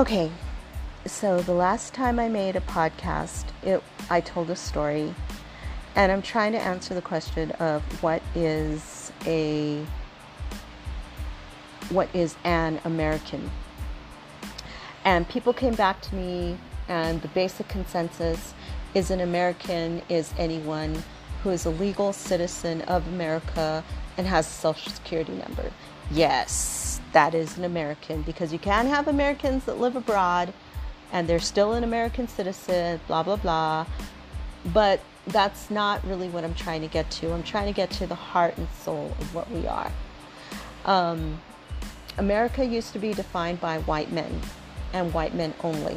Okay, so the last time I made a podcast, it I told a story, and I'm trying to answer the question of what is a what is an American. And people came back to me, and the basic consensus is an American is anyone who is a legal citizen of America and has a social security number. Yes, that is an American because you can have Americans that live abroad and they're still an American citizen, blah, blah, blah. But that's not really what I'm trying to get to. I'm trying to get to the heart and soul of what we are. Um, America used to be defined by white men and white men only.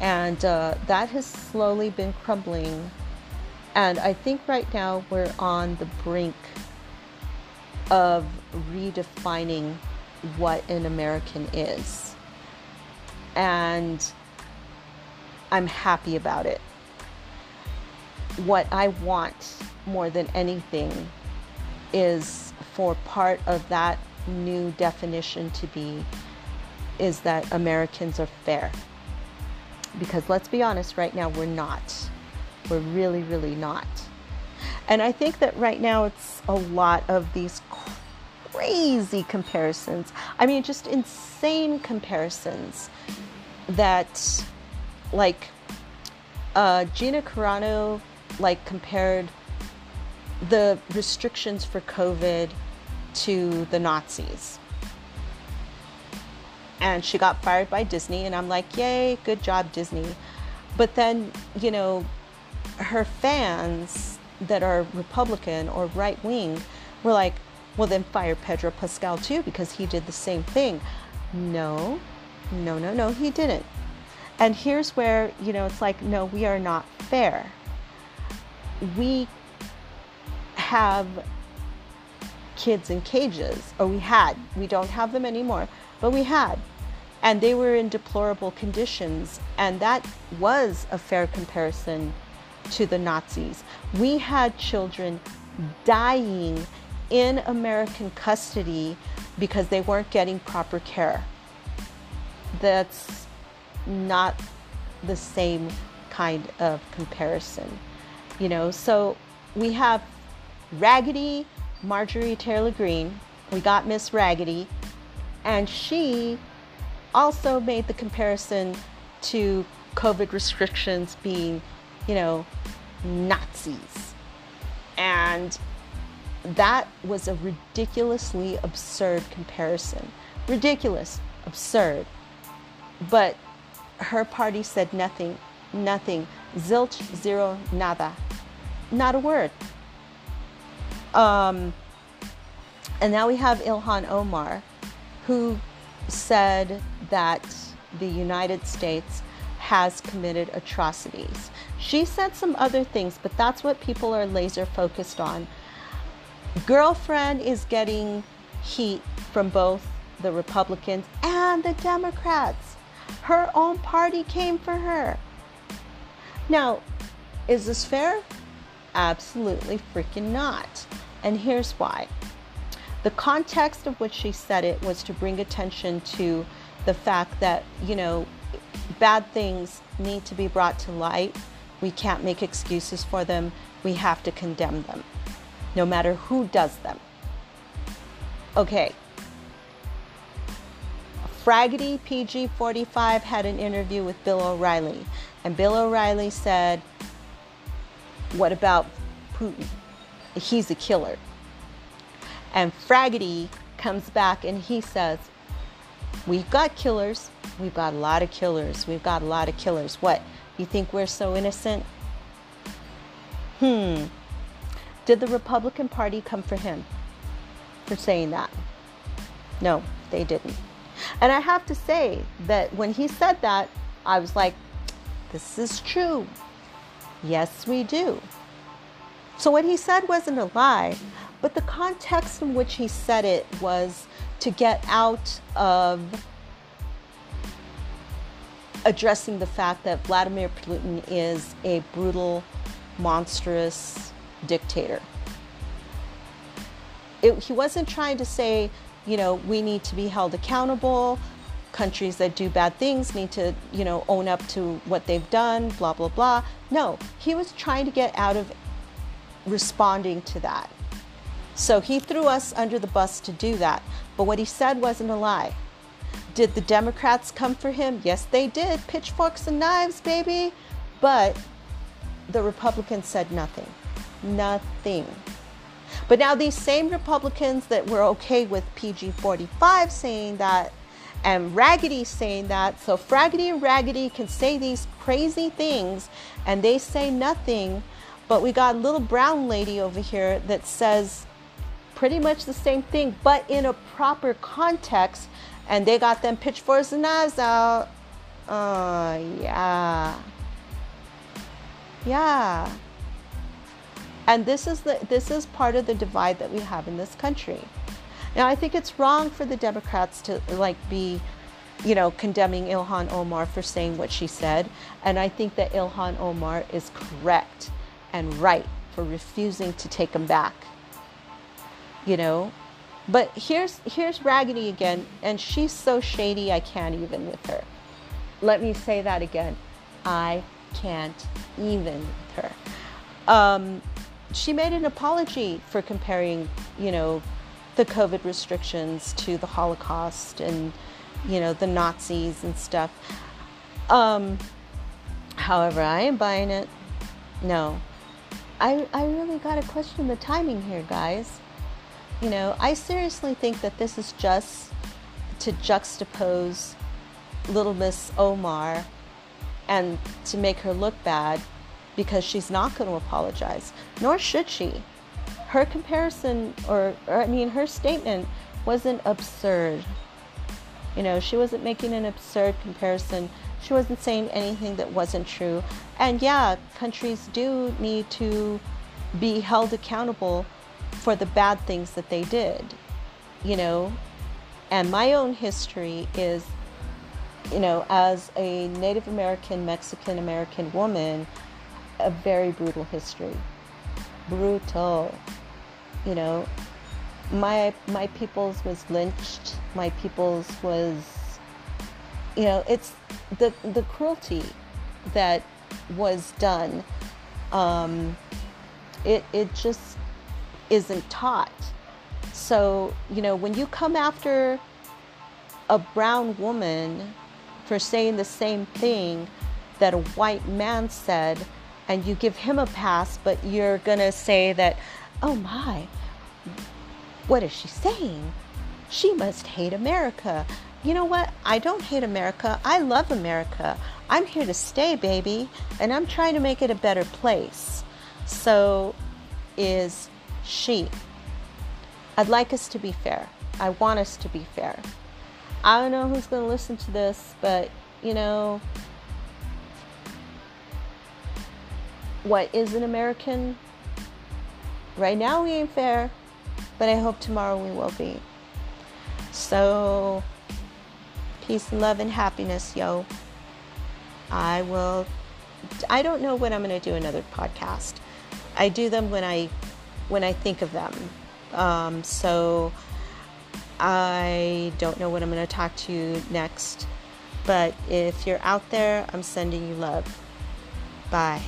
And uh, that has slowly been crumbling. And I think right now we're on the brink of redefining what an American is. And I'm happy about it. What I want more than anything is for part of that new definition to be is that Americans are fair. Because let's be honest, right now we're not. We're really, really not. And I think that right now it's a lot of these crazy comparisons. I mean, just insane comparisons that, like, uh, Gina Carano, like, compared the restrictions for COVID to the Nazis. And she got fired by Disney, and I'm like, yay, good job, Disney. But then, you know, her fans that are Republican or right wing were like, well, then fire Pedro Pascal too, because he did the same thing. No, no, no, no, he didn't. And here's where, you know, it's like, no, we are not fair. We have kids in cages, or we had. We don't have them anymore, but we had. And they were in deplorable conditions, and that was a fair comparison to the Nazis. We had children dying in American custody because they weren't getting proper care. That's not the same kind of comparison, you know. So we have Raggedy Marjorie Taylor Greene. We got Miss Raggedy, and she also made the comparison to COVID restrictions being, you know, Nazis. And that was a ridiculously absurd comparison. Ridiculous, absurd. But her party said nothing, nothing, zilch, zero, nada. Not a word. Um, and now we have Ilhan Omar, who said that the United States has committed atrocities. She said some other things, but that's what people are laser focused on. Girlfriend is getting heat from both the Republicans and the Democrats. Her own party came for her. Now, is this fair? Absolutely freaking not. And here's why. The context of which she said it was to bring attention to the fact that, you know, bad things need to be brought to light. We can't make excuses for them. We have to condemn them, no matter who does them. Okay. Fraggedy PG 45 had an interview with Bill O'Reilly, and Bill O'Reilly said, What about Putin? he's a killer. And Fraggedy comes back and he says, We've got killers. We've got a lot of killers. We've got a lot of killers. What? You think we're so innocent? Hmm. Did the Republican Party come for him for saying that? No, they didn't. And I have to say that when he said that, I was like, this is true. Yes, we do. So what he said wasn't a lie, but the context in which he said it was to get out of addressing the fact that Vladimir Putin is a brutal, monstrous dictator. It, he wasn't trying to say, you know, we need to be held accountable. countries that do bad things need to, you know, own up to what they've done, blah, blah, blah. No, he was trying to get out of responding to that. So he threw us under the bus to do that. But what he said wasn't a lie. Did the Democrats come for him? Yes, they did. Pitchforks and knives, baby. But the Republicans said nothing. Nothing. But now these same Republicans that were okay with PG 45 saying that and Raggedy saying that, so Fraggedy and Raggedy can say these crazy things and they say nothing. But we got a little brown lady over here that says pretty much the same thing, but in a proper context. And they got them pitchforks and knives out. Oh, yeah. Yeah. And this is the this is part of the divide that we have in this country. Now I think it's wrong for the Democrats to like be, you know, condemning Ilhan Omar for saying what she said. And I think that Ilhan Omar is correct and right for refusing to take him back. You know? But here's here's Raggedy again, and she's so shady I can't even with her. Let me say that again. I can't even with her. Um, she made an apology for comparing, you know, the COVID restrictions to the Holocaust and, you know, the Nazis and stuff. Um, however, I am buying it. No. I, I really got to question the timing here, guys. You know, I seriously think that this is just to juxtapose Little Miss Omar and to make her look bad because she's not going to apologize, nor should she. Her comparison, or, or I mean, her statement wasn't absurd. You know, she wasn't making an absurd comparison. She wasn't saying anything that wasn't true. And yeah, countries do need to be held accountable for the bad things that they did. You know, and my own history is you know, as a Native American, Mexican American woman, a very brutal history. Brutal. You know, my my people's was lynched. My people's was, you know, it's the the cruelty that was done. Um, it it just isn't taught. So you know, when you come after a brown woman for saying the same thing that a white man said and you give him a pass, but you're to say that, oh my, what is she saying? She must hate America. You know what? I don't hate America. I love America. I'm here to stay, baby, and I'm trying to make it a better place. So is she. I'd like us to be fair. I want us to be fair. I don't know who's going to listen to this, but you know, what is an American? Right now, we ain't fair, but I hope tomorrow we will be. So, peace love and happiness, yo. I will. I don't know when I'm going to do another podcast. I do them when I when I think of them. Um, so I don't know what I'm going to talk to you next. But if you're out there, I'm sending you love. Bye.